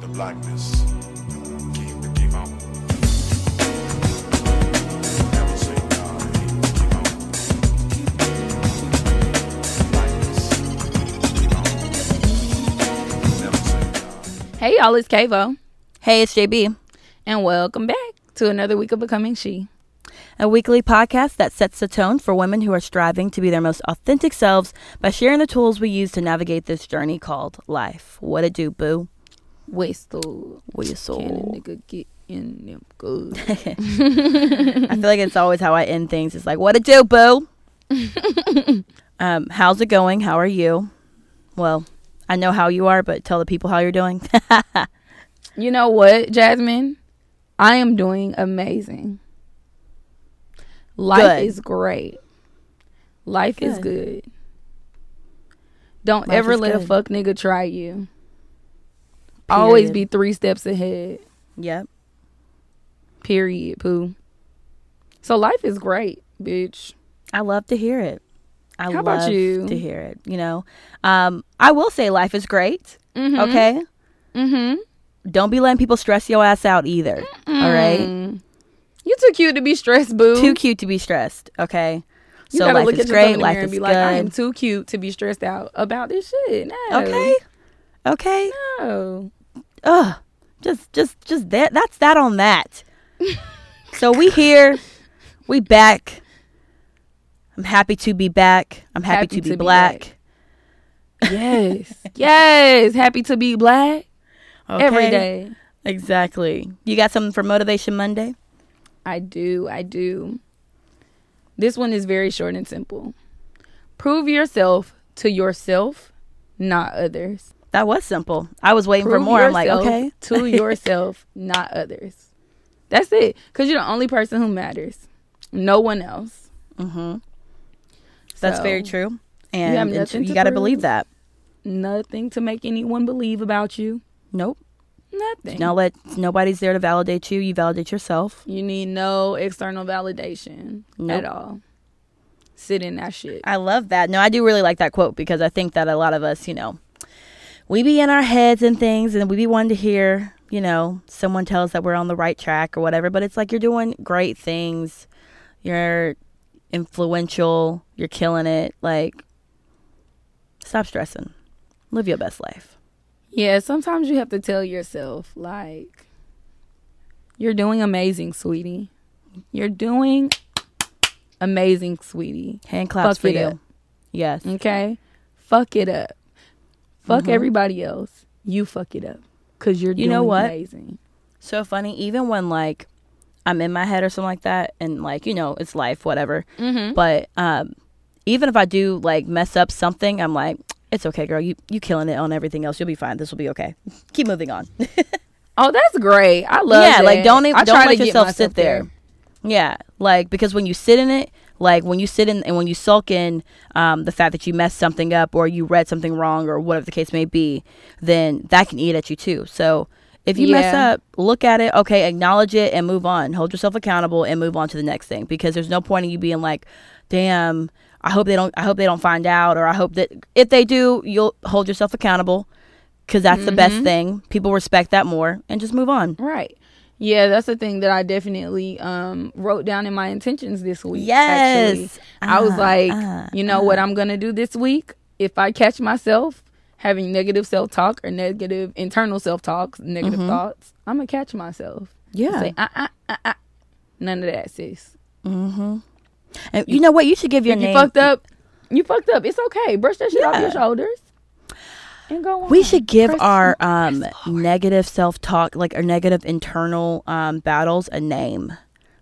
the blackness keep on. Never say die, keep on. Blackness, keep on. Never say die. Hey y'all, it's Kavo, Hey, it's JB, and welcome back to another week of Becoming She. a weekly podcast that sets the tone for women who are striving to be their most authentic selves by sharing the tools we use to navigate this journey called life. What it do, boo? What you Can a nigga get in them good? I feel like it's always how I end things. It's like, what it do, boo? um, how's it going? How are you? Well, I know how you are, but tell the people how you're doing. you know what, Jasmine? I am doing amazing. Life Good. is great. Life is Good. good. Don't Life ever is let a fuck nigga try you. Always be three steps ahead. yep. Period. Pooh. So life is great, bitch. I love to hear it. I How love about you? to hear it. You know, um, I will say life is great. Mm-hmm. Okay. Mm-hmm. Don't be letting people stress your ass out either. All right. Mm. You too cute to be stressed, boo. Too cute to be stressed. Okay. You so gotta life look is at great. Life and is be like, I am too cute to be stressed out about this shit. No. Okay. Okay. No. Ugh. Just, just, just that. That's that on that. so we here. We back. I'm happy to be back. I'm happy, Happy to be to be black. Yes. yes. Happy to be black every Okay? day. Exactly. You got something for Motivation Monday? I do. I do. This one is very short and simple. Prove yourself to yourself, not others. That was simple. I was waiting for more. I'm like, okay. to yourself, not others. That's it. Because you're the only person who matters. No one else. Mm-hmm. That's very true. And you to got to prove. believe that. Nothing to make anyone believe about you. Nope. Nothing. Don't let nobody's there to validate you. You validate yourself. You need no external validation Nope. at all. Sit in that shit. I love that. No, I do really like that quote because I think that a lot of us, you know, we be in our heads and things and we be wanting to hear, you know, someone tell us that we're on the right track or whatever. But it's like you're doing great things. You're influential. You're killing it. Like, stop stressing. Live your best life. Yeah, sometimes you have to tell yourself, like, you're doing amazing, sweetie. You're doing amazing, sweetie. Hand claps Fuck for you. up. Yes. Okay? Fuck it up. Fuck Mhm. everybody else. You fuck it up. Because you're You doing know what? amazing. So funny. Even when like I'm in my head or something like that, and like you know, it's life, whatever. Mm-hmm. But um, even if I do like mess up something, I'm like, it's okay, girl. You you killing it on everything else. You'll be fine. This will be okay. Keep moving on. Oh, that's great. I love yeah, that. like don't even don't let yourself sit there. Yeah, like because when you sit in it, like when you sit in and when you sulk in um, the fact that you messed something up or you read something wrong or whatever the case may be, then that can eat at you too. So if you mess up, look at it, okay, acknowledge it and move on. Hold yourself accountable and move on to the next thing because there's no point in you being like, damn. I hope they don't. I hope they don't find out, or I hope that if they do, you'll hold yourself accountable, because that's the best Mhm. thing. People respect that more, and just move on. Right. Yeah, that's the thing that I definitely um, wrote down in my intentions this week. Yes. Actually. I was Ah, like, ah, you know what I'm going to do this week? If I catch myself having negative self talk or negative internal self talks, negative Mhm. thoughts, I'm going to catch myself. Yeah. Say, uh, uh, uh, uh. None of that, sis. mm-hmm. And you know what? You should give your if name. you fucked up, you fucked up. It's okay. Brush that shit off your shoulders and go on. We should give Press- our um negative self talk, like our negative internal um battles, a name,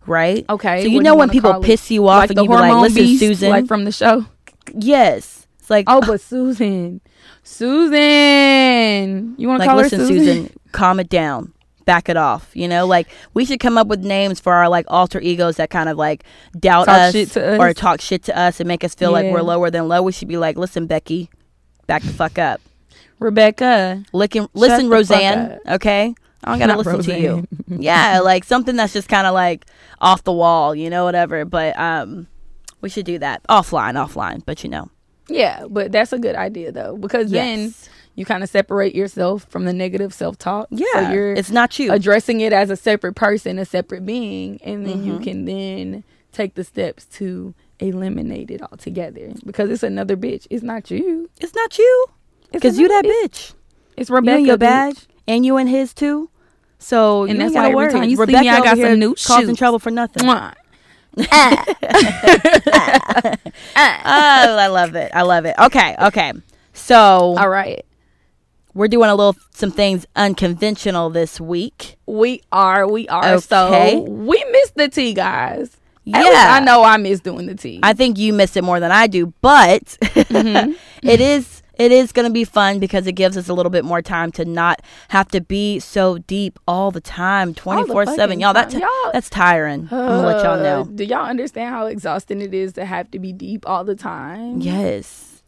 right? Okay. So you know when people piss you off like and you be like, "Listen, beast, Susan." like from the show. yes. It's like, Oh, but Susan, Susan, you want to like, call listen, her Susan? Susan, calm it down. Back it off, you know. Like we should come up with names for our like alter egos that kind of like doubt us, us. or talk shit to us and make us feel like we're lower than low. We should be like, listen, Becky, back the fuck up. Rebecca. Listen, listen, Roseanne. Okay, I don't gotta listen to you. Yeah, like something that's just kind of like off the wall, you know, whatever. But um, we should do that offline, offline. But you know, Yeah, but that's a good idea though because then you kind of separate yourself from the negative self-talk. Yeah, so you're it's not you. addressing it as a separate person, a separate being, and then Mm-hmm. you can then take the steps to eliminate it altogether because it's another bitch. It's not you. it's not you because you that bitch. It's You Rebecca. and your bitch. badge, and you and his too. So And you that's why every time you see Rebecca me, I got some new causing shoes. trouble for nothing. Oh, I love it. I love it. Okay, okay. So All right. we're doing a little some things unconventional this week. We are. We are. Okay. So we missed the tea, guys. Yeah. I know I miss doing the tea. I think you miss it more than I do, but Mm-hmm. it is it is going to be fun because it gives us a little bit more time to not have to be so deep all the time, twenty four seven. Y'all, that time. Y'all- that's tiring. I'm gonna let y'all Uh, know. Do y'all understand how exhausting it is to have to be deep all the time? Yes.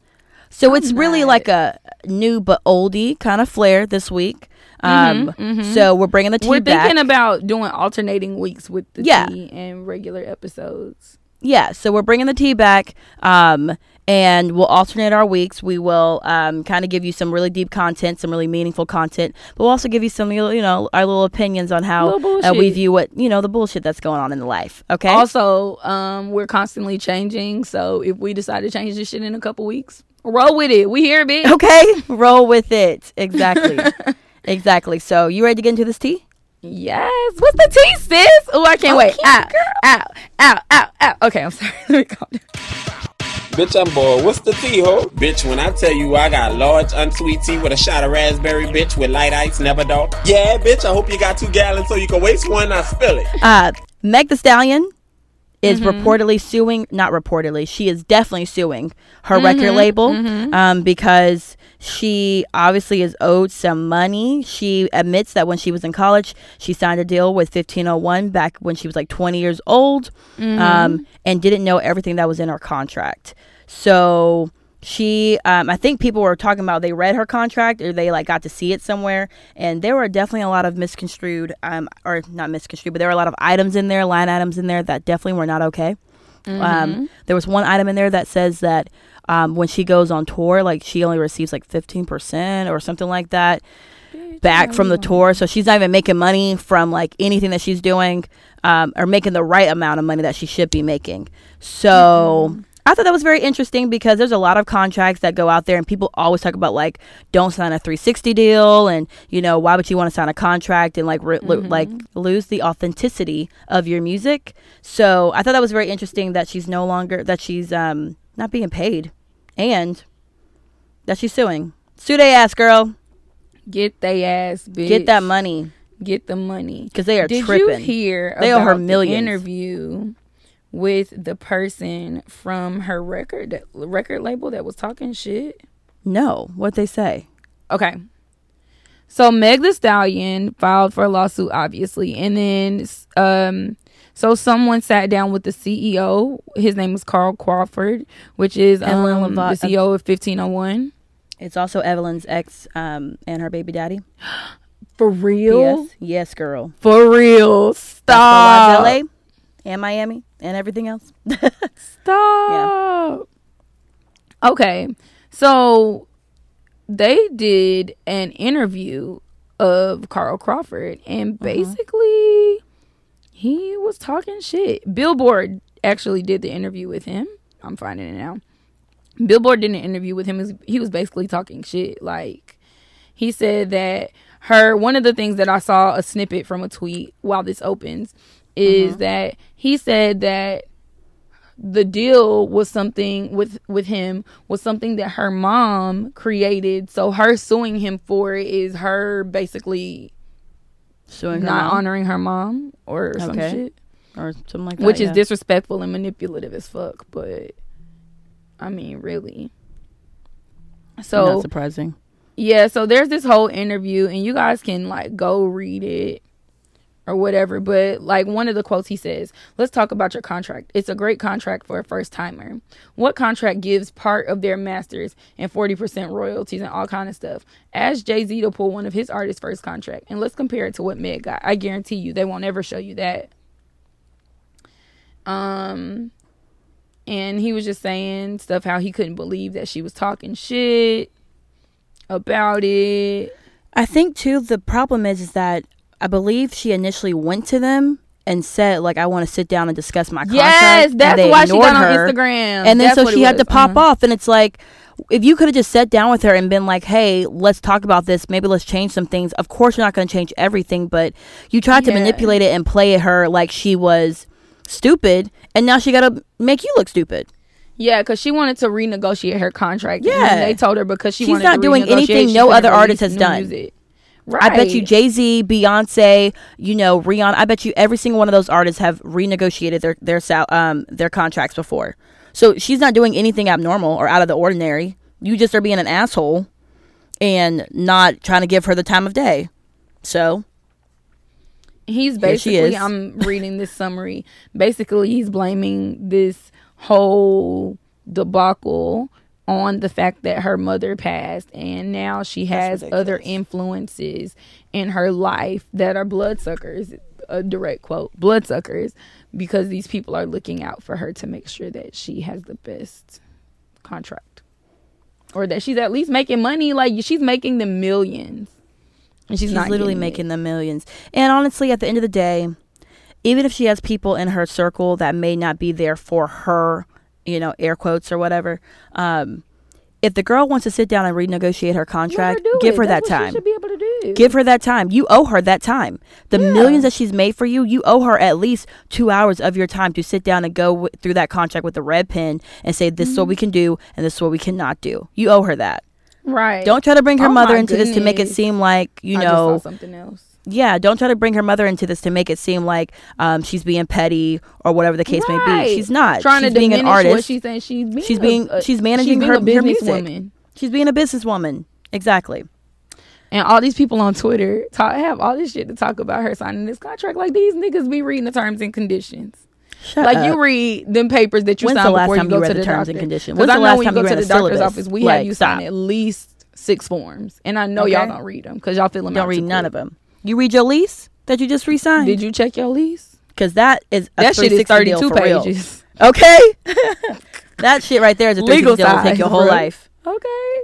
So it's really like a new but oldie kind of flair this week. Um, So we're bringing the tea Mm-hmm, We're back. thinking about doing alternating weeks with the Yeah. tea and regular episodes. yeah, so we're bringing the tea back, um, and we'll alternate our weeks. We will um, kind of give you some really deep content, some really meaningful content, but we'll also give you some, you know, our little opinions on how uh, we view what you know the bullshit that's going on in the life. Okay. Also, um, we're constantly changing. So if we decide to change this shit in a couple weeks, roll with it. We here, bitch. okay. Roll with it. Exactly. exactly. So you ready to get into this tea? Yes. What's the tea, sis? Oh, I can't wait. Okay, Ow, ow, ow, ow, ow. Okay, I'm sorry. Let me calm down. Bitch, I'm bored. What's the tea, ho? Bitch, when I tell you I got large unsweet tea with a shot of raspberry, bitch, with light ice, never dark. Yeah, bitch, I hope you got two gallons so you can waste one, I spill it. Uh, Meg the Stallion is Mm-hmm. reportedly suing, not reportedly, she is definitely suing her Mm-hmm, record label um, because she obviously is owed some money. She admits that when she was in college, she signed a deal with 1501 back when she was like 20 years old Mm-hmm. um, and didn't know everything that was in her contract. So she um, i think people were talking about they read her contract or they like got to see it somewhere and there were definitely a lot of misconstrued um, or not misconstrued but there were a lot of items in there line items in there that definitely were not okay. Um, there was one item in there that says that um, when she goes on tour like she only receives like 15% or something like that back from the tour. So she's not even making money from like anything that she's doing um, or making the right amount of money that she should be making. So i thought that was very interesting because there's a lot of contracts that go out there and people always talk about like don't sign a 360 deal and you know why would you want to sign a contract and like re- lo- like lose the authenticity of your music so i thought that was very interesting that she's no longer that she's um not being paid and that she's suing sue they ass girl Get they ass, bitch. Get that money Get the money. because they are Did tripping. you hear They about owe her the millions. interview with the person from her record record label that was talking shit? no, what they say? Okay. So Meg the Stallion filed for a lawsuit, obviously, and then um, so someone sat down with the CEO. His name is Carl Crawford, which is Evelyn um, the CEO of fifteen oh one. It's also Evelyn's ex um, and her baby daddy. For real, Yes, yes, girl. for real. Stop. LA and Miami and everything else. Stop. Okay. So they did an interview of Carl Crawford and uh-huh. basically he was talking shit. Billboard actually did the interview with him. I'm finding it now. Billboard did an interview with him. He was basically talking shit. Like he said that her one of the things that I saw a snippet from a tweet while this opens is uh-huh. that he said that the deal was something with with him was something that her mom created. So her suing him for it is her basically Suing not mom? honoring her mom or some shit. Or something like that. which is disrespectful and manipulative as fuck but i mean really. So not surprising. yeah so there's this whole interview and you guys can like go read it or whatever but like one of the quotes he says let's talk about your contract. It's a great contract for a first timer. What contract gives part of their masters and 40% royalties and all kind of stuff? Ask jay-z to pull one of his artists first contract and let's compare it to what meg got. I guarantee you they won't ever show you that. Um and he was just saying stuff how he couldn't believe that she was talking shit about it. I think too the problem is is that I believe she initially went to them and said like I want to sit down and discuss my contract. Yes, that's why she got on her. Instagram. And then That's so she had to pop Uh-huh. off and it's like if you could have just sat down with her and been like, "Hey, let's talk about this. Maybe let's change some things." Of course, you're not going to change everything, but you tried to Yeah. manipulate it and play her like she was stupid, and now she got to make you look stupid. Yeah, because she wanted to renegotiate her contract. and Yeah. they told her because she She's not doing anything no other artist has done. music. I bet you Jay Z, Beyonce, you know Rihanna. I bet you every single one of those artists have renegotiated their their sal- um their contracts before. So she's not doing anything abnormal or out of the ordinary. You just are being an asshole and not trying to give her the time of day. So He's basically. I'm reading this summary. Basically, he's blaming this whole debacle on the fact that her mother passed and now she has other influences in her life that are bloodsuckers. A direct quote bloodsuckers because these people are looking out for her to make sure that she has the best contract or that she's at least making money. Like she's making the millions. And she's, she's not literally getting it. making the millions. And honestly, at the end of the day, even if she has people in her circle that may not be there for her, you know, air quotes or whatever, um, if the girl wants to sit down and renegotiate her Let her contract, give it. her That's that time. Should be able to do. Give her that time. You owe her that time. The Yeah. millions that she's made for you, you owe her at least two hours of your time to sit down and go w- through that contract with a red pen and say, this is what we Mm-hmm. can do and this is what we cannot do. You owe her that. right. Don't try to bring her Oh mother into this to make it seem like, you I just know, saw something else. Yeah, don't try to bring her mother into this to make it seem like um, she's being petty or whatever the case may be. She's not. trying she's to being an artist. What she's saying she's being. She's being- a- she's managing being her- a her music. businesswoman. she's being a businesswoman. Exactly. And all these people on Twitter talk, have all this shit to talk about her signing this contract. Like these niggas be reading the terms and conditions. Shut like up. you read them papers that you When's sign the last before time you you go read to the the terms and doctor. conditions? 'Cause When's I the know last when time you you go to the doctor's office, we Like, have you sign stop. at least six forms, and I know y'all don't read them because y'all fill them out. Don't read none of them. You read your lease that you just re-signed? Did you check your lease? Because that is a That shit is thirty-two for real. pages. Okay. that shit right there is a Legal 360 deal. It'll take your whole life. Okay.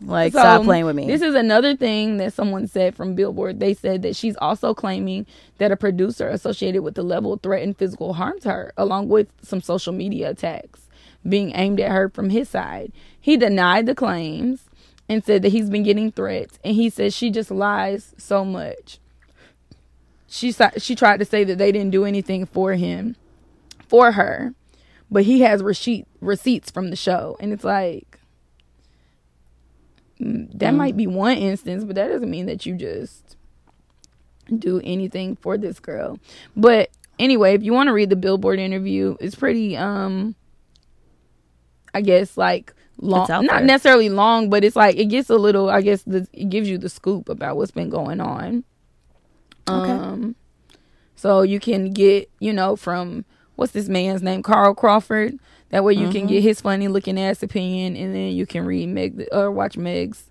Like, So, stop playing with me. This is another thing that someone said from Billboard. They said that she's also claiming that a producer associated with the level threatened physical harm to her, along with some social media attacks being aimed at her from his side. He denied the claims and said that he's been getting threats, and he says she just lies so much. She she tried to say that they didn't do anything for him, for her, but he has receipt receipts from the show, and it's like mm, that might be one instance, but that doesn't mean that you just do anything for this girl. But anyway, if you want to read the Billboard interview, it's pretty um I guess like long not necessarily long, but it's like it gets a little I guess the, it gives you the scoop about what's been going on. Okay. Um so you can get, you know, from what's this man's name? Carl Crawford. That way you Mm-hmm. can get his funny looking ass opinion and then you can read Meg or watch Meg's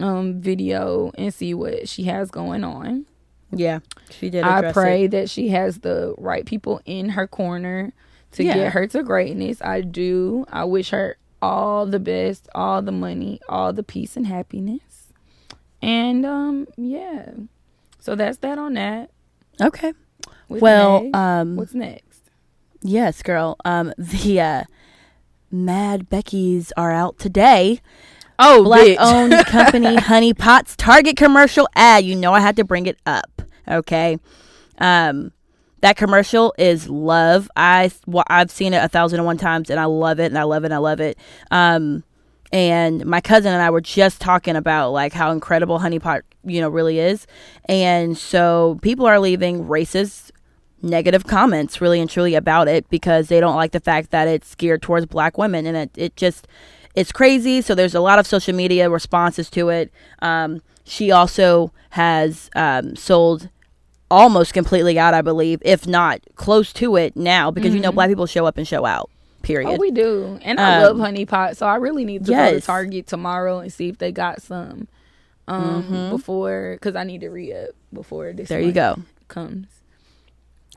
um video and see what she has going on. yeah, she did. I pray It. that she has the right people in her corner to Yeah. get her to greatness. I do. I wish her all the best, all the money, all the peace and happiness. And um yeah. So that's that on that. Okay. What's well, next? um, what's next? yes, girl. Um, the uh, Mad Beckies are out today. Oh, Black owned company Honey Pot's Target commercial ad. You know I had to bring it up. Okay. Um that commercial is love. I well, I've seen it a thousand and one times and I love it and I love it and I love it. Um and my cousin and I were just talking about like how incredible Honey Pot, you know, really is. And so people are leaving racist negative comments really and truly about it because they don't like the fact that it's geared towards black women and it, it just it's crazy so there's a lot of social media responses to it um, she also has um, sold almost completely out i believe if not close to it now because you know black people show up and show out period Mm-hmm. Oh, we do. And I Um, love honey pot, so I really need to go to. Target tomorrow and see if they got some um before cuz I need to re-up before this Mm-hmm. there you go comes.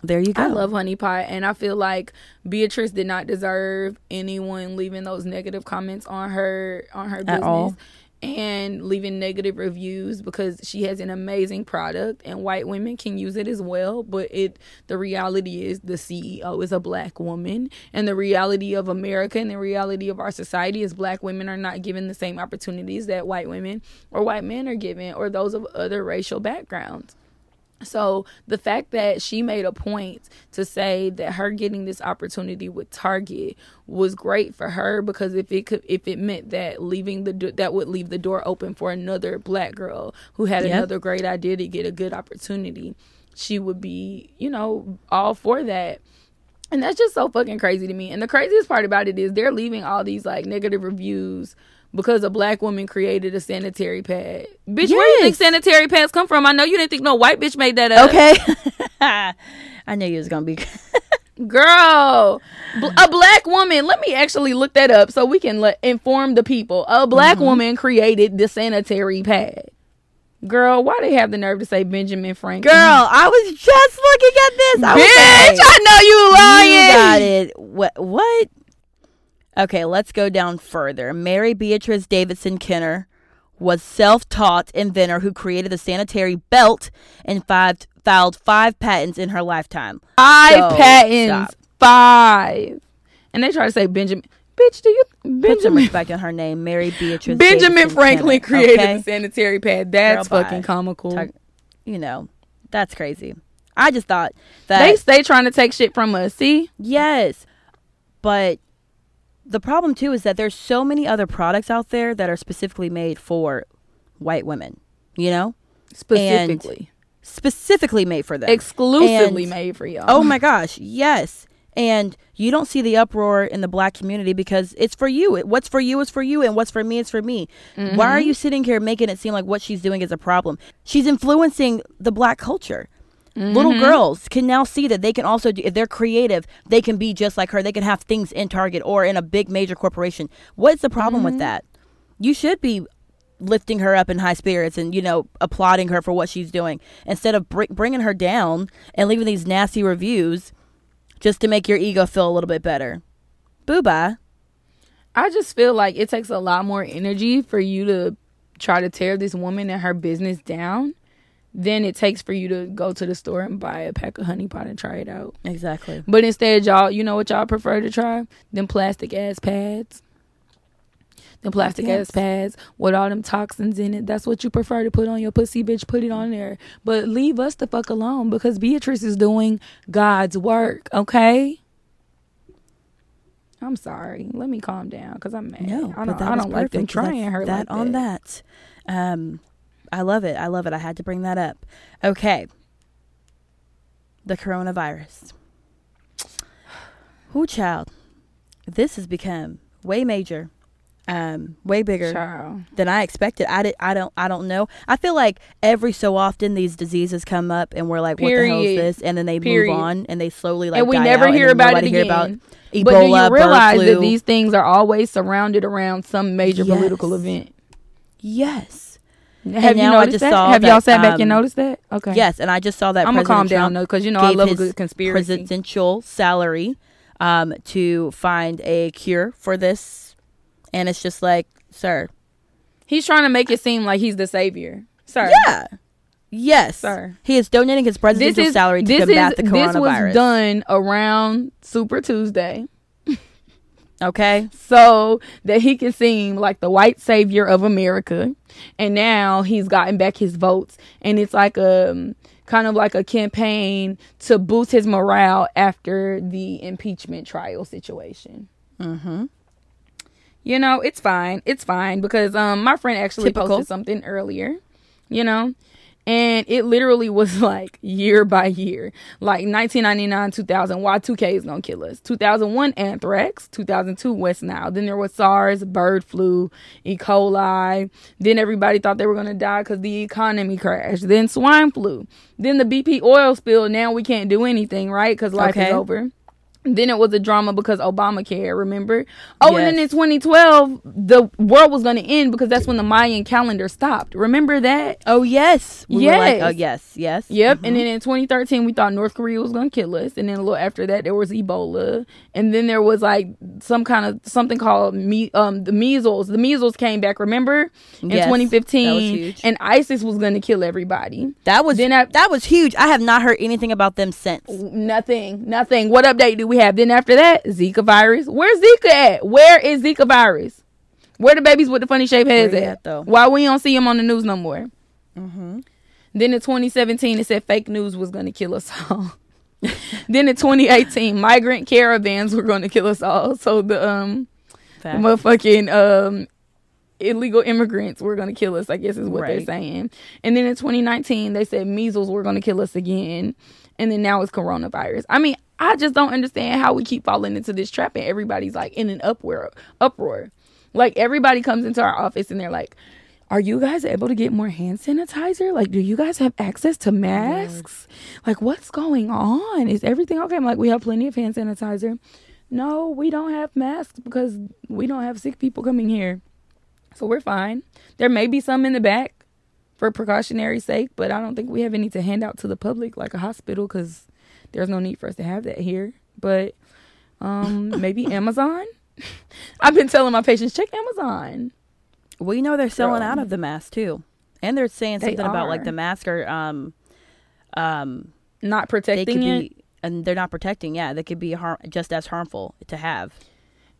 there you go I love honey pot and I feel like Beatrice did not deserve anyone leaving those negative comments on her on her business. all. And leaving negative reviews because she has an amazing product and white women can use it as well. But it the reality is the CEO is a black woman and the reality of America and the reality of our society is black women are not given the same opportunities that white women or white men are given or those of other racial backgrounds so the fact that she made a point to say that her getting this opportunity with Target was great for her because if it could if it meant that leaving the do- that would leave the door open for another black girl who had Yep. another great idea to get a good opportunity, she would be, you know, all for that. And that's just so fucking crazy to me. And the craziest part about it is they're leaving all these like negative reviews because a black woman created a sanitary pad. Bitch, where do you think sanitary pads come from? I know you didn't think no white bitch made that up. Okay. I knew you was gonna be. Girl, a black woman. Let me actually look that up so we can let inform the people. A black Mm-hmm. woman created the sanitary pad. Girl, why they have the nerve to say Benjamin Franklin? Girl, I was just looking at this. I was bitch, like, I know you lying. You got it. What? What? Okay, let's go down further. Mary Beatrice Davidson Kenner was self-taught inventor who created the sanitary belt and five, filed five patents in her lifetime. Five So, patents. stop. Five. And they try to say Benjamin. Bitch, do you Put some Benjamin respect on her name, Mary Beatrice. Benjamin Davidson Franklin Kenner, created okay? the sanitary pad. That's Girl, bye. fucking comical. Talk- you know, that's crazy. I just thought that they stay trying to take shit from us. See? Yes. But the problem too is that there's so many other products out there that are specifically made for white women, you know? Specifically. Specifically made for them. Exclusively And- made for y'all. Oh my gosh, yes. And you don't see the uproar in the black community because it's for you. What's for you is for you, and what's for me is for me. Why are mm-hmm. you sitting here making it seem like what she's doing is a problem? She's influencing the black culture. Little mm-hmm. girls can now see that they can also do, if they're creative, they can be just like her. They can have things in Target or in a big major corporation. What's the problem with mm-hmm. that? You should be lifting her up in high spirits and you know applauding her for what she's doing instead of br- bringing her down and leaving these nasty reviews just to make your ego feel a little bit better. Boo bye. I just feel like it takes a lot more energy for you to try to tear this woman and her business down than it takes for you to go to the store and buy a pack of honey pot and try it out. Exactly. But instead, y'all, you know what y'all prefer to try? Them plastic ass pads. Them plastic ass pads with all them toxins in it. That's what you prefer to put on your pussy, bitch. Put it on there. But leave us the fuck alone because Beatrice is doing God's work, okay? I'm sorry. Let me calm down because I'm mad. No, I but don't, I don't like them trying her that like on that. that. Um, I love it. I love it. I had to bring that up. Okay. The coronavirus. Who child? This has become way major, um, way bigger Child. than I expected. I did. I don't. I don't know. I feel like every so often these diseases come up, and we're like, "What the hell is Period. this?" And then they Period. move on, and they slowly like. and we never hear about it again. Ebola, but do you realize that these things are always surrounded around some major Yes. political event? Yes. Have you now I noticed just that? saw Have y'all sat back and um, noticed that? Okay. Yes, and I just saw that. I'm gonna calm down though, because you know I love a good conspiracy. presidential salary um, to find a cure for this, and it's just like, sir, He's trying to make it seem like he's the savior, sir. yeah, yes, Sir. he is donating his presidential is salary to combat is the coronavirus. this was done around Super Tuesday, Okay, so that he can seem like the white savior of America. And now he's gotten back his votes, and it's like a kind of like a campaign to boost his morale after the impeachment trial situation. mm-hmm. you know it's fine it's fine because um my friend actually Typical. posted something earlier you know and it literally was like year by year. Like 1999 2000 y2k is gonna kill us? 2001 anthrax. 2002 west nile. Then there was sars bird flu e. coli. Then everybody thought they were gonna die because the economy crashed. Then swine flu. Then the bp oil spill. Now we can't do anything right? Because life is over Then it was a drama because Obamacare, remember? Oh, and then in 2012, the world was going to end because that's when the Mayan calendar stopped. Remember that? Oh yes. We were like, Yes. oh yes, yes. Yep. And then in 2013, we thought North Korea was going to kill us. And then a little after that, there was Ebola. And then there was like some kind of something called me, um, the measles. The measles came back, remember? In Yes, that was 2015. huge. And ISIS was going to kill everybody. That was Then I- that was huge. I have not heard anything about them since. Nothing, nothing. What update do we have? Then after that, Zika virus. Where's Zika at? Where is Zika virus? Where the babies with the funny shaped heads at? at, though? Why we don't see them on the news no more? Mm-hmm. Then in 2017, it said fake news was going to kill us all. then in 2018, migrant caravans were going to kill us all. So the um, motherfucking um illegal immigrants were going to kill us i guess is what they're saying and then in 2019 they said measles were going to kill us again and then now it's coronavirus i mean i just don't understand how we keep falling into this trap and everybody's like in an uproar uproar like everybody comes into our office and they're like are you guys able to get more hand sanitizer? Like, do you guys have access to masks? Like, what's going on? Is everything okay? I'm like, we have plenty of hand sanitizer. No, we don't have masks because we don't have sick people coming here. So we're fine. There may be some in the back for precautionary sake, but I don't think we have any to hand out to the public like a hospital because there's no need for us to have that here. But um, maybe Amazon. I've been telling my patients check Amazon. We know they're selling Girl. out of the mask too, and they're saying They something about like the mask are um um Not they protecting could it. be and they're not protecting. Yeah, they could be har- just as harmful to have.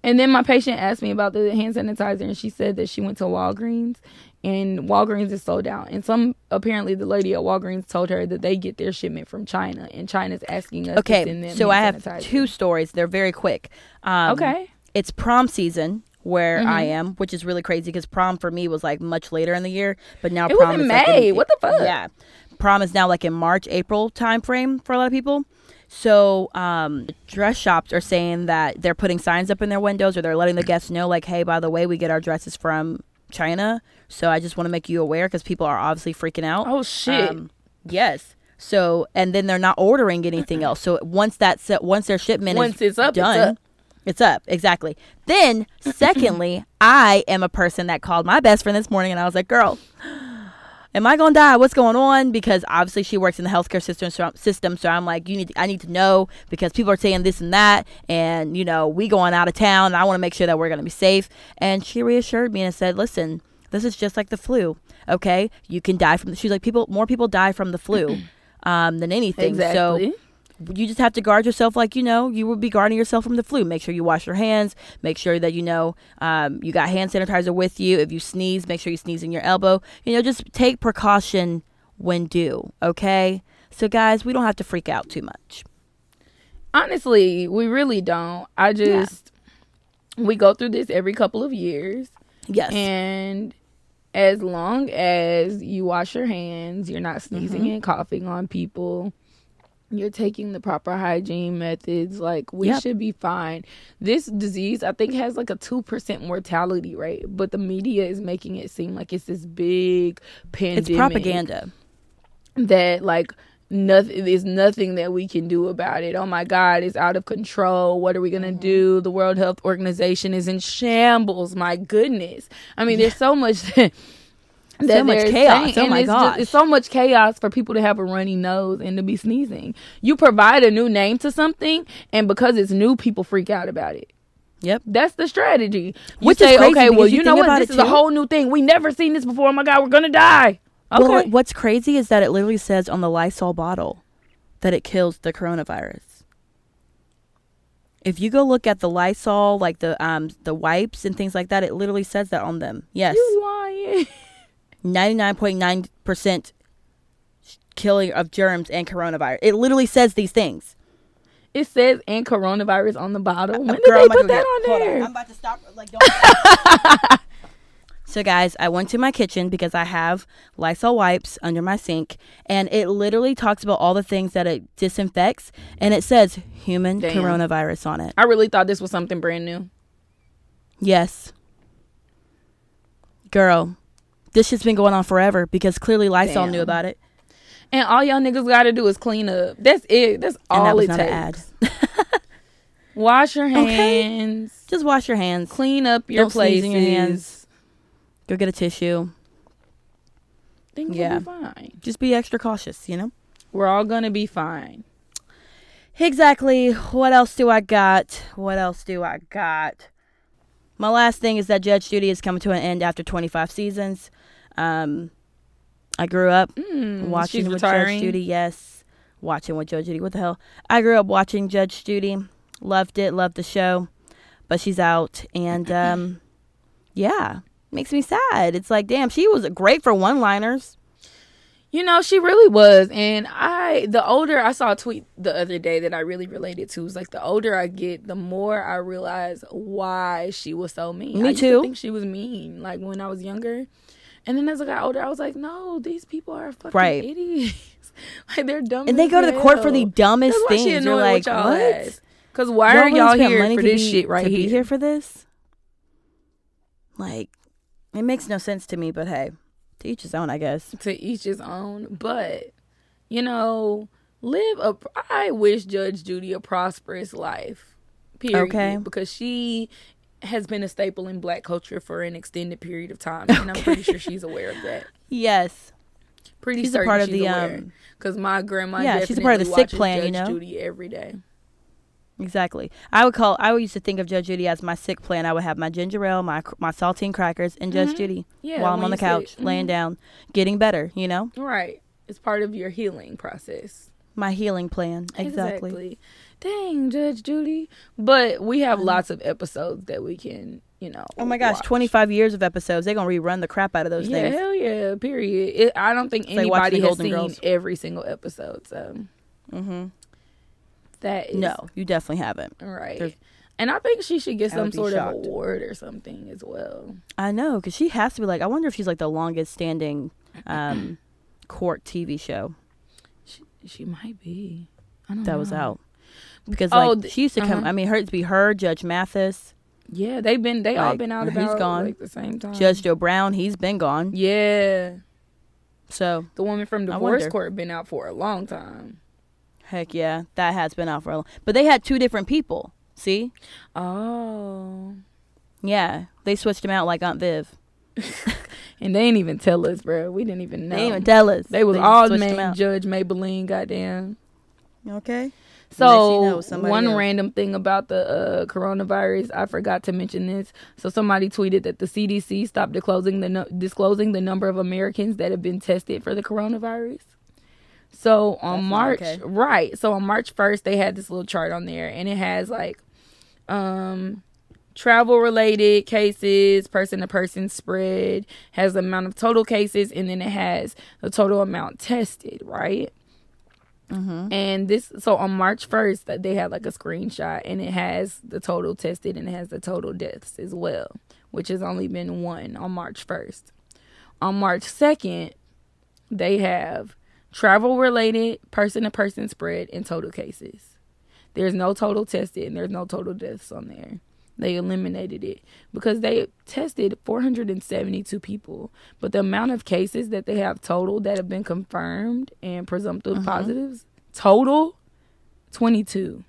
And then my patient asked me about the hand sanitizer, and she said that she went to Walgreens, and Walgreens is sold out. And some apparently the lady at Walgreens told her that they get their shipment from China, and China's asking us to send Okay, them. so I have sanitizer. two stories. They're very quick. Um, Okay. it's prom season where I Mm-hmm. am, which is really crazy because prom for me was like much later in the year, but now It was prom in is like May. What the fuck? Yeah, prom is now like in March, April time frame for a lot of people. So, um, dress shops are saying that they're putting signs up in their windows or they're letting the guests know, like, hey, by the way, we get our dresses from China. So I just want to make you aware because people are obviously freaking out. Oh shit! Um, yes. So and then they're not ordering anything else. So once that set, once their shipment Once is it's up, it's done, up. it's up exactly. Then secondly, I am a person that called my best friend this morning and I was like, "Girl, am I gonna die? What's going on?" Because obviously she works in the healthcare system. So, system, so I'm like, "You need, I need to know because people are saying this and that, and you know, we going out of town. And I want to make sure that we're gonna be safe." And she reassured me and said, "Listen." This is just like the flu. Okay, you can die from. She's like people. More people die from the flu um, than anything. exactly. So you just have to guard yourself like you know you would be guarding yourself from the flu. Make sure you wash your hands. Make sure that you know um, you got hand sanitizer with you. If you sneeze make sure you sneeze in your elbow. You know just take precaution when due okay? So guys we don't have to freak out too much. Honestly, we really don't. I just we go through this every couple of years, yes. And as long as you wash your hands, you're not sneezing Mm-hmm. and coughing on people. You're taking the proper hygiene methods. Like we Yep. should be fine. This disease, I think, has like a two percent mortality rate, but the media is making it seem like it's this big pandemic. it's propaganda that like nothing there's nothing that we can do about it. Oh my god, it's out of control. What are we going to Mm-hmm. do? The World Health Organization is in shambles. My goodness. I mean, there's so much that So much chaos. saying, Oh my it's just- it's so much chaos for people to have a runny nose and to be sneezing. You provide a new name to something, and because it's new, people freak out about it. yep That's the strategy. You Which is say, crazy okay, well, you you know what? This is a whole new thing. We never seen this before. Oh my god, we're gonna die. Okay. well what's crazy is that it literally says on the lysol bottle that it kills the coronavirus if you go look at the lysol like the um the wipes and things like that it literally says that on them yes you lying. 99.9% killing of germs and coronavirus. It literally says these things. It says and coronavirus on the bottle. Uh, when did Girl, they put that get- on there? I'm about to stop. Like, don't. so, guys, I went to my kitchen because I have Lysol wipes under my sink, and it literally talks about all the things that it disinfects, and it says human Damn. coronavirus on it. I really thought this was something brand new. Yes. Girl, this shit's been going on forever because clearly Lysol knew about it. And all y'all niggas gotta do is clean up. That's it. That's And all that was it not takes. an ad. Wash your Okay. hands. Just wash your hands. Clean up your Don't places. in your hands. Go get a tissue. Things Yeah. will be fine. Just be extra cautious, you know? We're all gonna be fine. Exactly. What else do I got? What else do I got? My last thing is that Judge Judy is coming to an end after 25 seasons. Um, I grew up Mm, watching with retiring. Judge Judy. Yes, watching with Judge Judy. What the hell? I grew up watching Judge Judy. Loved it. Loved the show, but she's out, and um, yeah, makes me sad. It's like, damn, she was great for one-liners. You know, she really was. And I, the older I saw a tweet the other day that I really related to was like the older I get, the more I realize why she was so mean. Me I too. To think she was mean, like when I was younger. And then as I got older, I was like, no, these people are fucking Right. idiots. like they're dumb. And they go to the court for the dumbest That's why she things. You're like, y'all what? ass. Cause why Y'all are y'all here money for this be- shit right to here? be here for this? Like, it makes no sense to me. But hey, to each his own, I guess. to each his own. But you know, live a. I wish Judge Judy a prosperous life. Period. Okay. Because she has been a staple in Black culture for an extended period of time, and I'm pretty sure she's aware of that. Yes. Pretty She's a part of she's the, aware. um, Because my grandma, Yeah, she's a part of the sick plan, watches you know? Judy every day. Exactly. I would call. I used to think of Judge Judy as my sick plan. I would have my ginger ale, my my saltine crackers, and Judge Judy Mm-hmm. Yeah, while I'm on the couch, sick. laying Mhm. down, getting better. You know, Right. It's part of your healing process. my healing plan. Exactly. Dang, Judge Judy. But we have lots of episodes that we can, you know. Oh my gosh, watch. 25 years of episodes. They're gonna rerun the crap out of those yeah, things. hell yeah. Period. It, I don't think anybody has seen Girls. every single episode. So Mm-hmm. that is No, you definitely haven't. right. There's- And I think she should get some sort shocked. of award or something as well. I know, because she has to be like. I wonder if she's like the longest standing um, court TV show She, she might be. I don't know. that was out. Because Oh, like th- she used to come. uh-huh. I mean, her to be her, Judge Mathis, Yeah, they've been. They all been out He's gone. like the same time. Judge Joe Brown. He's been gone. Yeah, So the woman from divorce court been out for a long time. heck yeah, that has been out for a long. But they had two different people. See, Oh, yeah, they switched them out like Aunt Viv. and they ain't even tell us, bro. We didn't even know. They didn't even tell us. They was just all switched 'em named out. Judge Mablean. Goddamn. Okay. So you know, one else. random thing about the uh, coronavirus, I forgot to mention this. So somebody tweeted that the CDC stopped disclosing the no- disclosing the number of Americans that have been tested for the coronavirus. So on That's March, okay. right? So on March first, they had this little chart on there, and it has like, um, travel related cases, person to person spread, has the amount of total cases, and then it has the total amount tested, right? Mm-hmm. And this, so on March 1st, they had like a screenshot and it has the total tested and it has the total deaths as well, which has only been one on March 1st. On March 2nd, they have travel related, person to person spread, and total cases. There's no total tested and there's no total deaths on there. They eliminated it because they tested 472 people, but the amount of cases that they have total that have been confirmed and presumptive uh-huh. positives total 22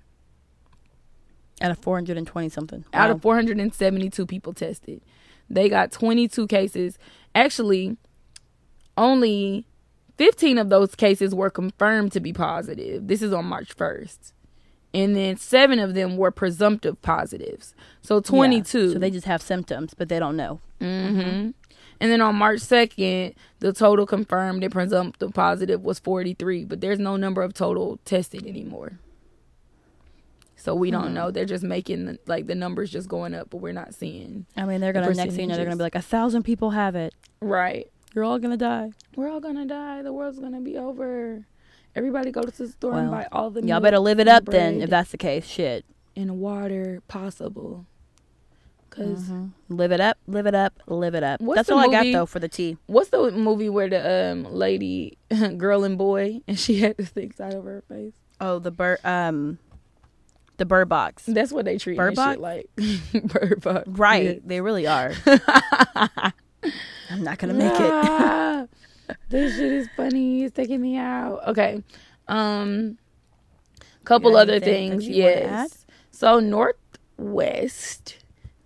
Out of 420 something. out of 472 people tested. They got 22 cases. Actually, only 15 of those cases were confirmed to be positive. This is on March 1st. And then seven of them were presumptive positives. So Yeah. 22. So they just have symptoms, but they don't know. hmm And then on March 2nd, the total confirmed and presumptive positive was 43, but there's no number of total tested anymore. So we Hmm. don't know. They're just making like the numbers just going up, but we're not seeing. I mean, they're gonna next thing you know, they're gonna be like a thousand people have it. Right. You're all gonna die. We're all gonna die. The world's gonna be over. Everybody go to the store and buy all the Y'all better live it up then, if that's the case. Shit. and water possible. because Live it up, live it up, live it up. What's That's all I got though for the tea. what's the movie where the um lady, girl and boy, and she had the thing side over her face? Oh, the bird, um, the bird box. That's what they treat Bird Box? shit like. Bird box. Right, they really are. I'm not gonna make it. This shit is funny. It's taking me out. Okay. Um couple other things. Yes. So North West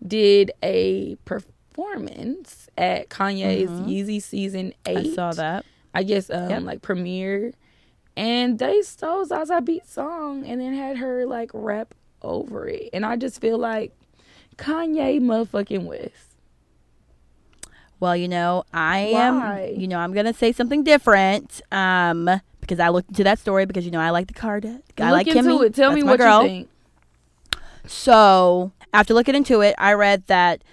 did a performance at Kanye's Yeezy season eight. Mm-hmm. I saw that. I guess um Yep. like premiere, and they stole Zaza Beats song and then had her like rap over it, and I just feel like Kanye motherfucking West. Well, you know, I Why? am. You know, I'm gonna say something different. Um, because I looked into that story because you know I like the card. I like Look into Kimmy. it. Tell That's me what girl. you think. So after looking into it, I read that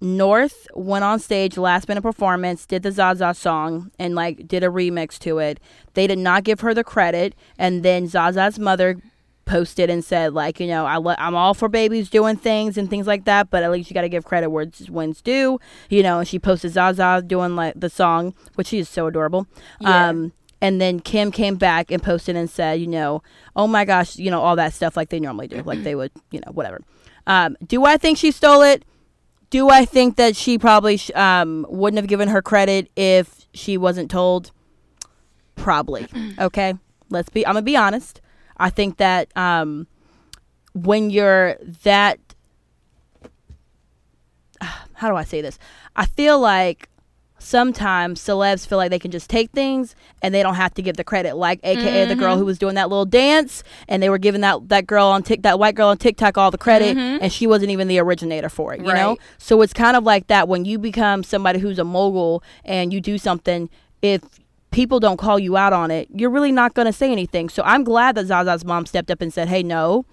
North went on stage last minute performance, did the Zaza song, and like did a remix to it. They did not give her the credit, and then Zaza's mother posted and said like you know I le- I'm all for babies doing things and things like that, but at least you got to give credit where it's when's due, you know. And she posted Zaza doing like the song, which she is so adorable. Yeah. Um, and then Kim came back and posted and said, you know, oh my gosh, you know, all that stuff like they normally do, like they would, you know, whatever. Um, do I think she stole it? Do I think that she probably sh- um, wouldn't have given her credit if she wasn't told? Probably. Okay, let's be. I'm gonna be honest. I think that um, when you're that, how do I say this? I feel like sometimes celebs feel like they can just take things and they don't have to give the credit like aka the girl who was doing that little dance and they were giving that that girl on tik that white girl on tiktok all the credit and she wasn't even the originator for it you know? So it's kind of like that when you become somebody who's a mogul and you do something if people don't call you out on it you're really not going to say anything so i'm glad that zaza's mom stepped up and said hey no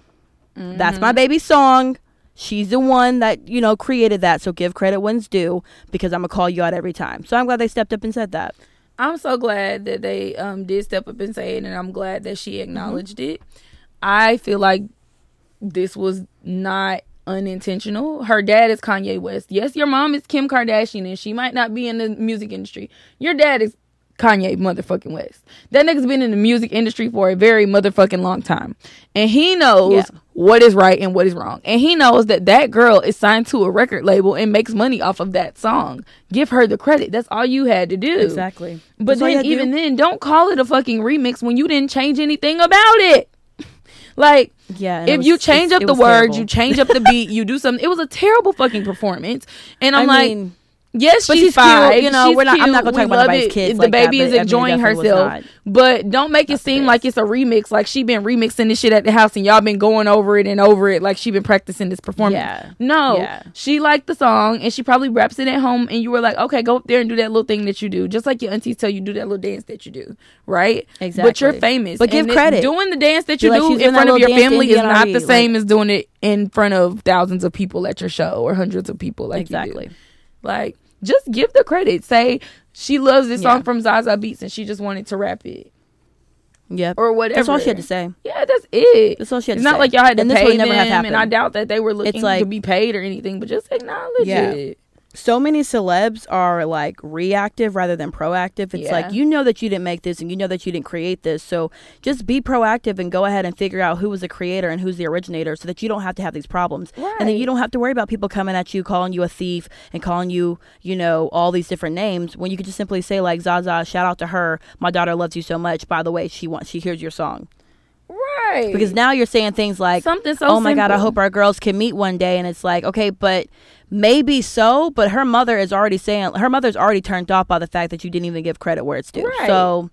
that's my baby's song she's the one that you know created that so give credit when it's due because i'm gonna call you out every time so i'm glad they stepped up and said that I'm so glad that they um did step up and say it, and I'm glad that she acknowledged it. I feel like this was not unintentional. Her dad is Kanye West. Yes, your mom is Kim Kardashian, and she might not be in the music industry. Your dad is Kanye motherfucking West. That nigga's been in the music industry for a very motherfucking long time, and he knows Yeah. what is right and what is wrong, and he knows that that girl is signed to a record label and makes money off of that song. Give her the credit. That's all you had to do. exactly But That's then even do. then, don't call it a fucking remix when you didn't change anything about it. like yeah if was- you change up the words, terrible. you change up the beat, you do something. It was a terrible fucking performance. And I'm I like, mean, yes, but she's, she's cute, you know, She's we're not- I'm not gonna We talk about love nobody's it. kids The like that, baby but is I mean, it enjoying herself. But don't make it seem like it's a remix. Like she been remixing this shit at the house and y'all been going over it and over it. Like she been practicing this performance. Yeah. No, Yeah. she liked the song and she probably raps it at home. And you were like, okay, go up there and do that little thing that you do, just like your aunties tell you do that little dance that you do, right? Exactly. But you're famous. But give And credit. Doing the dance that you like, do in front of your family is not the same as doing it in front of thousands of people at your show or hundreds of people. Like you do. exactly Like, just give the credit. Say she loves this song from Zaza Beats and she just wanted to rap it yep or whatever. that's all she had to say Yeah, that's it. That's all she had to say. It's not say. like y'all had to And this pay would never have them, and I doubt that they were looking like- to be paid or anything. But just acknowledge Yeah. it. So many celebs are like reactive rather than proactive. It's Yeah. like you know that you didn't make this and you know that you didn't create this. So just be proactive and go ahead and figure out who was the creator and who's the originator so that you don't have to have these problems. And then you don't have to worry about people coming at you, calling you a thief and calling you, you know, all these different names when you could just simply say like Zaza, shout out to her. My daughter loves you so much. By the way, she wants she hears your song. Right. Because now you're saying things like something so oh my god i hope our girls can meet one day and it's like okay but maybe so but her mother is already saying her mother's already turned off by the fact that you didn't even give credit where it's due Right. so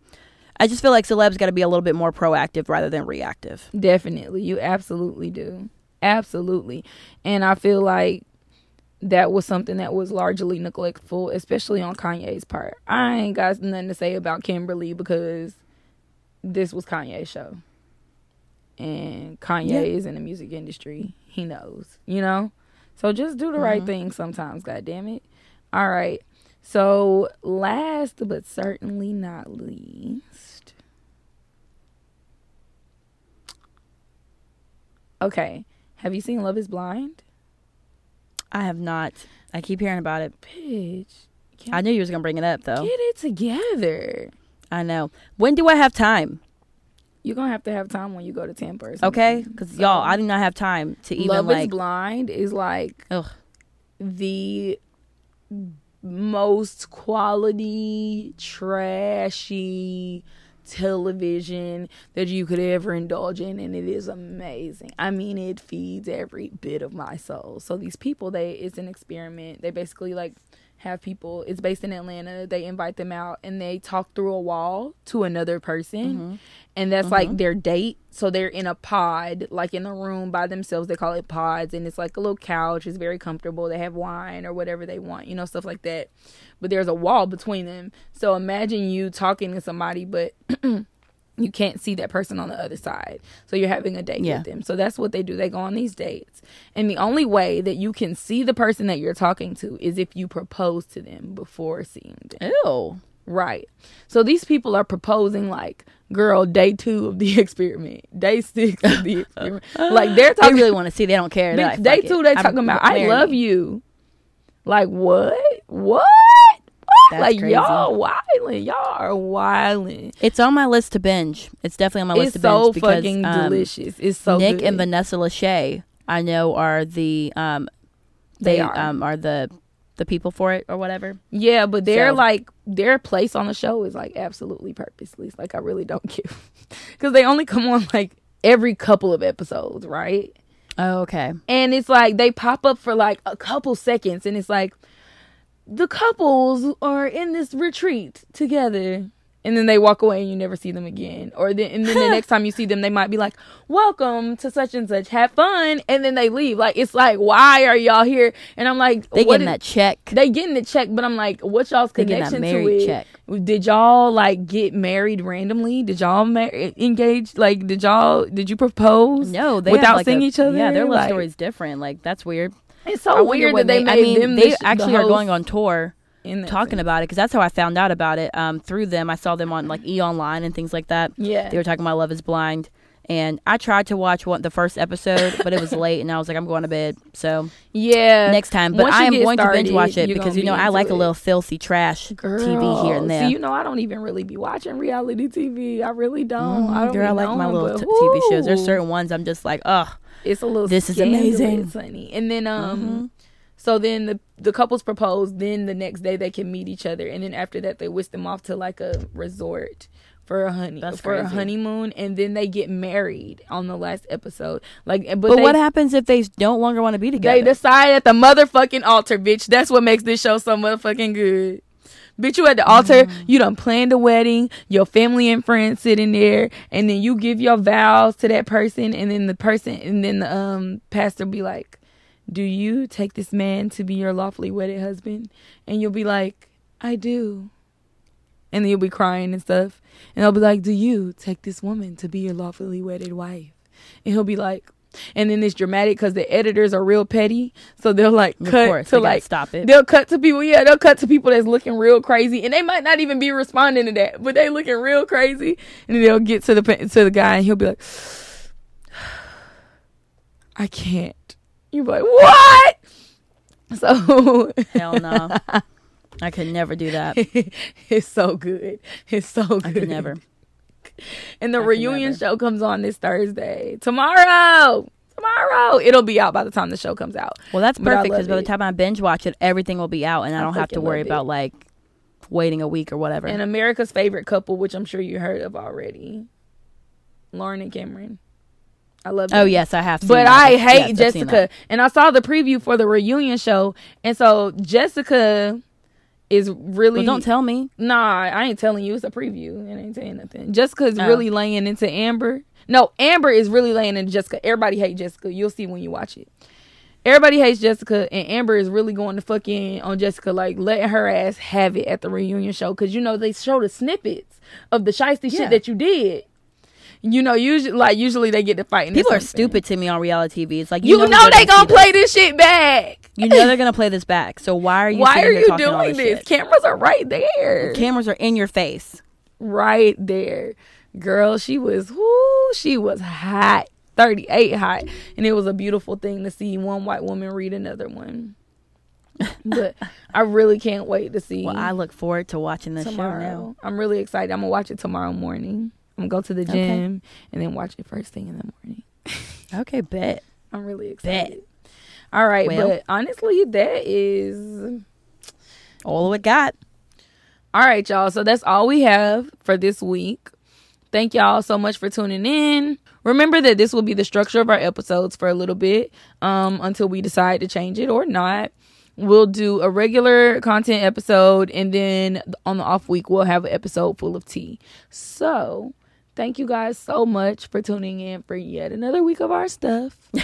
i just feel like celebs got to be a little bit more proactive rather than reactive Definitely. You absolutely do. Absolutely. And I feel like that was something that was largely neglectful, especially on Kanye's part. I ain't got nothing to say about Kimberly because this was Kanye's show. And Kanye Yeah. is in the music industry. He knows, you know? So just do the right mm-hmm. thing sometimes, god damn it. All right. So last but certainly not least. Okay. Have you seen Love is Blind? i have not i keep hearing about it Bitch. i knew you was gonna bring it up though Get it together. i know when do i have time You're gonna have to have time when you go to Tampa or okay because y'all i do not have time to even Love is Blind is like ugh. the most quality, trashy, television that you could ever indulge in and it is amazing. I mean it feeds every bit of my soul. So these people they it's an experiment. They basically like have people it's based in atlanta they invite them out and they talk through a wall to another person. Mm-hmm. And that's like mm-hmm. their date. So they're in a pod like in a room by themselves. They call it pods and it's like a little couch. It's very comfortable. They have wine or whatever they want you know stuff like that. But there's a wall between them. So imagine you talking to somebody but you can't see that person on the other side. So you're having a date Yeah. with them. So that's what they do. They go on these dates. And the only way that you can see the person that you're talking to is if you propose to them before seeing them. Ew. Right. So these people are proposing like, girl, day two of the experiment, day six of the experiment. like they're They talking really want to see. They don't care. Bitch, like, day "Fuck it. two, they I'm- talking about I love me." you. Like what? What? That's like crazy. y'all wilding. Y'all are wilding. It's on my list to binge. It's definitely on my list It's to binge It's so because fucking um, delicious. It's so Nick good. and Vanessa Lachey, I know, are the um, They they, are. um are the the people for it or whatever. Yeah, but they're So- like their place on the show is like absolutely purposeless. Like I really don't give because they only come on like every couple of episodes, right? Oh, okay. And it's like they pop up for like a couple seconds, and it's like the couples are in this retreat together. And then they walk away and you never see them again. Or then and then the next time you see them, they might be like, Welcome to such and such, have fun and then they leave. Like it's like, why are y'all here? And I'm like, They getting is- that check. they getting the check, but I'm like, what y'all's connection to it? check. Did y'all like get married randomly? Did y'all mar- engage? Like, did y'all did you propose? No, they without like seeing a- each other. Yeah, their love Like, story's different. Like that's weird. It's so weird that they made I mean, them. they the sh- the actually are going on tour in talking thing. about it because that's how I found out about it. Um, through them, I saw them on like E Online and things like that. Yeah. they were talking about Love Is Blind, and I tried to watch one the first episode, but it was late, and I was like, I'm going to bed. So Yeah, next time, but Once I am going to binge watch it because you know be I like a little filthy trash TV here and there. See, you know, I don't even really be watching reality TV. I really don't. I don't. Girl, I like my little t- TV shows. There's certain ones I'm just like, ugh. It's a little. This is amazing. honey. And then um, so then the the couples propose. Then the next day they can meet each other, and then after that they whisk them off to like a resort for a honey That's for a honeymoon, and then they get married on the last episode. Like, but, But they, what happens if they no longer want to be together? They decide at the motherfucking altar, bitch. That's what makes this show so motherfucking good. Bitch, you at the altar, Mm. you done planned the wedding, your family and friends sitting there, and then you give your vows to that person, and then the person, and then the um pastor be like, "Do you take this man to be your lawfully wedded husband?" And you'll be like, "I do." And then you'll be crying and stuff, and I'll be like, "Do you take this woman to be your lawfully wedded wife?" And he'll be like, and then it's dramatic because the editors are real petty, so they'll like Of cut course, to like stop it. They'll cut to people, yeah, they'll cut to people that's looking real crazy, and they might not even be responding to that, but they looking real crazy, and then they'll get to the to the guy, and he'll be like, "I can't." You're like, "What?" So Hell no. I could never do that. it's so good. It's so good. I could never. And the I reunion show comes on this Thursday. Tomorrow. Tomorrow. It'll be out by the time the show comes out. Well, that's perfect because by the time I binge watch it, everything will be out, and I, I don't have to worry it. about like waiting a week or whatever. And America's favorite couple, which I'm sure you heard of already. Lauren and Cameron. I love oh, Them. oh yes, I have. But that. I hate I've Jessica. And I saw the preview for the reunion show. And so Jessica is really Well, don't tell me. Nah, I ain't telling you. It's a preview. It ain't saying nothing. Jessica's Oh. really laying into Amber. No, Amber is really laying into Jessica. Everybody hate Jessica. You'll see when you watch it. Everybody hates Jessica, and Amber is really going to fucking on Jessica, like letting her ass have it at the reunion show. Cause you know they show the snippets of the shiesty Yeah. shit that you did. You know, usually like usually they get to fighting. People are stupid to me on reality TV. It's like You, know, they're they gonna play this shit back. You know they're gonna play this back. So why are you? Why are you talking doing this? shit? Cameras are right there. Cameras are in your face. right there. Girl, she was whoo, she was hot. 38 hot. And it was a beautiful thing to see one white woman read another one. but I really can't wait to see Well, I look forward to watching this show now. I'm really excited. I'm gonna watch it tomorrow morning. I'm gonna go to the Okay. gym and then watch it first thing in the morning. Okay, bet. I'm really excited. Bet. All right, Well. but honestly, that is All we got. All right, y'all. So that's all we have for this week. Thank y'all so much for tuning in. Remember that this will be the structure of our episodes for a little bit um, until we decide to change it or not. We'll do a regular content episode, and then on the off week, we'll have an episode full of tea. So, thank you guys so much for tuning in for yet another week of our stuff.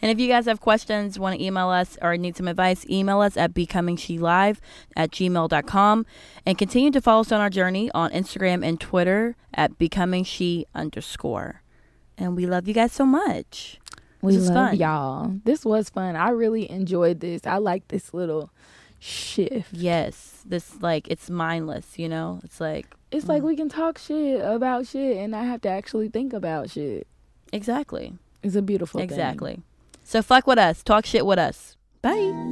And if you guys have questions, want to email us, or need some advice, email us at becomingshe at gmail.com. And continue to follow us on our journey on Instagram and Twitter at becomingshe underscore. And we love you guys so much. We This was love fun. y'all. This was fun. I really enjoyed this. I like this little shift. Yes, this like it's mindless, you know. It's like It's mm. like we can talk shit about shit and not have to actually think about shit. exactly, It's a beautiful thing. exactly. So fuck with us, talk shit with us. Bye.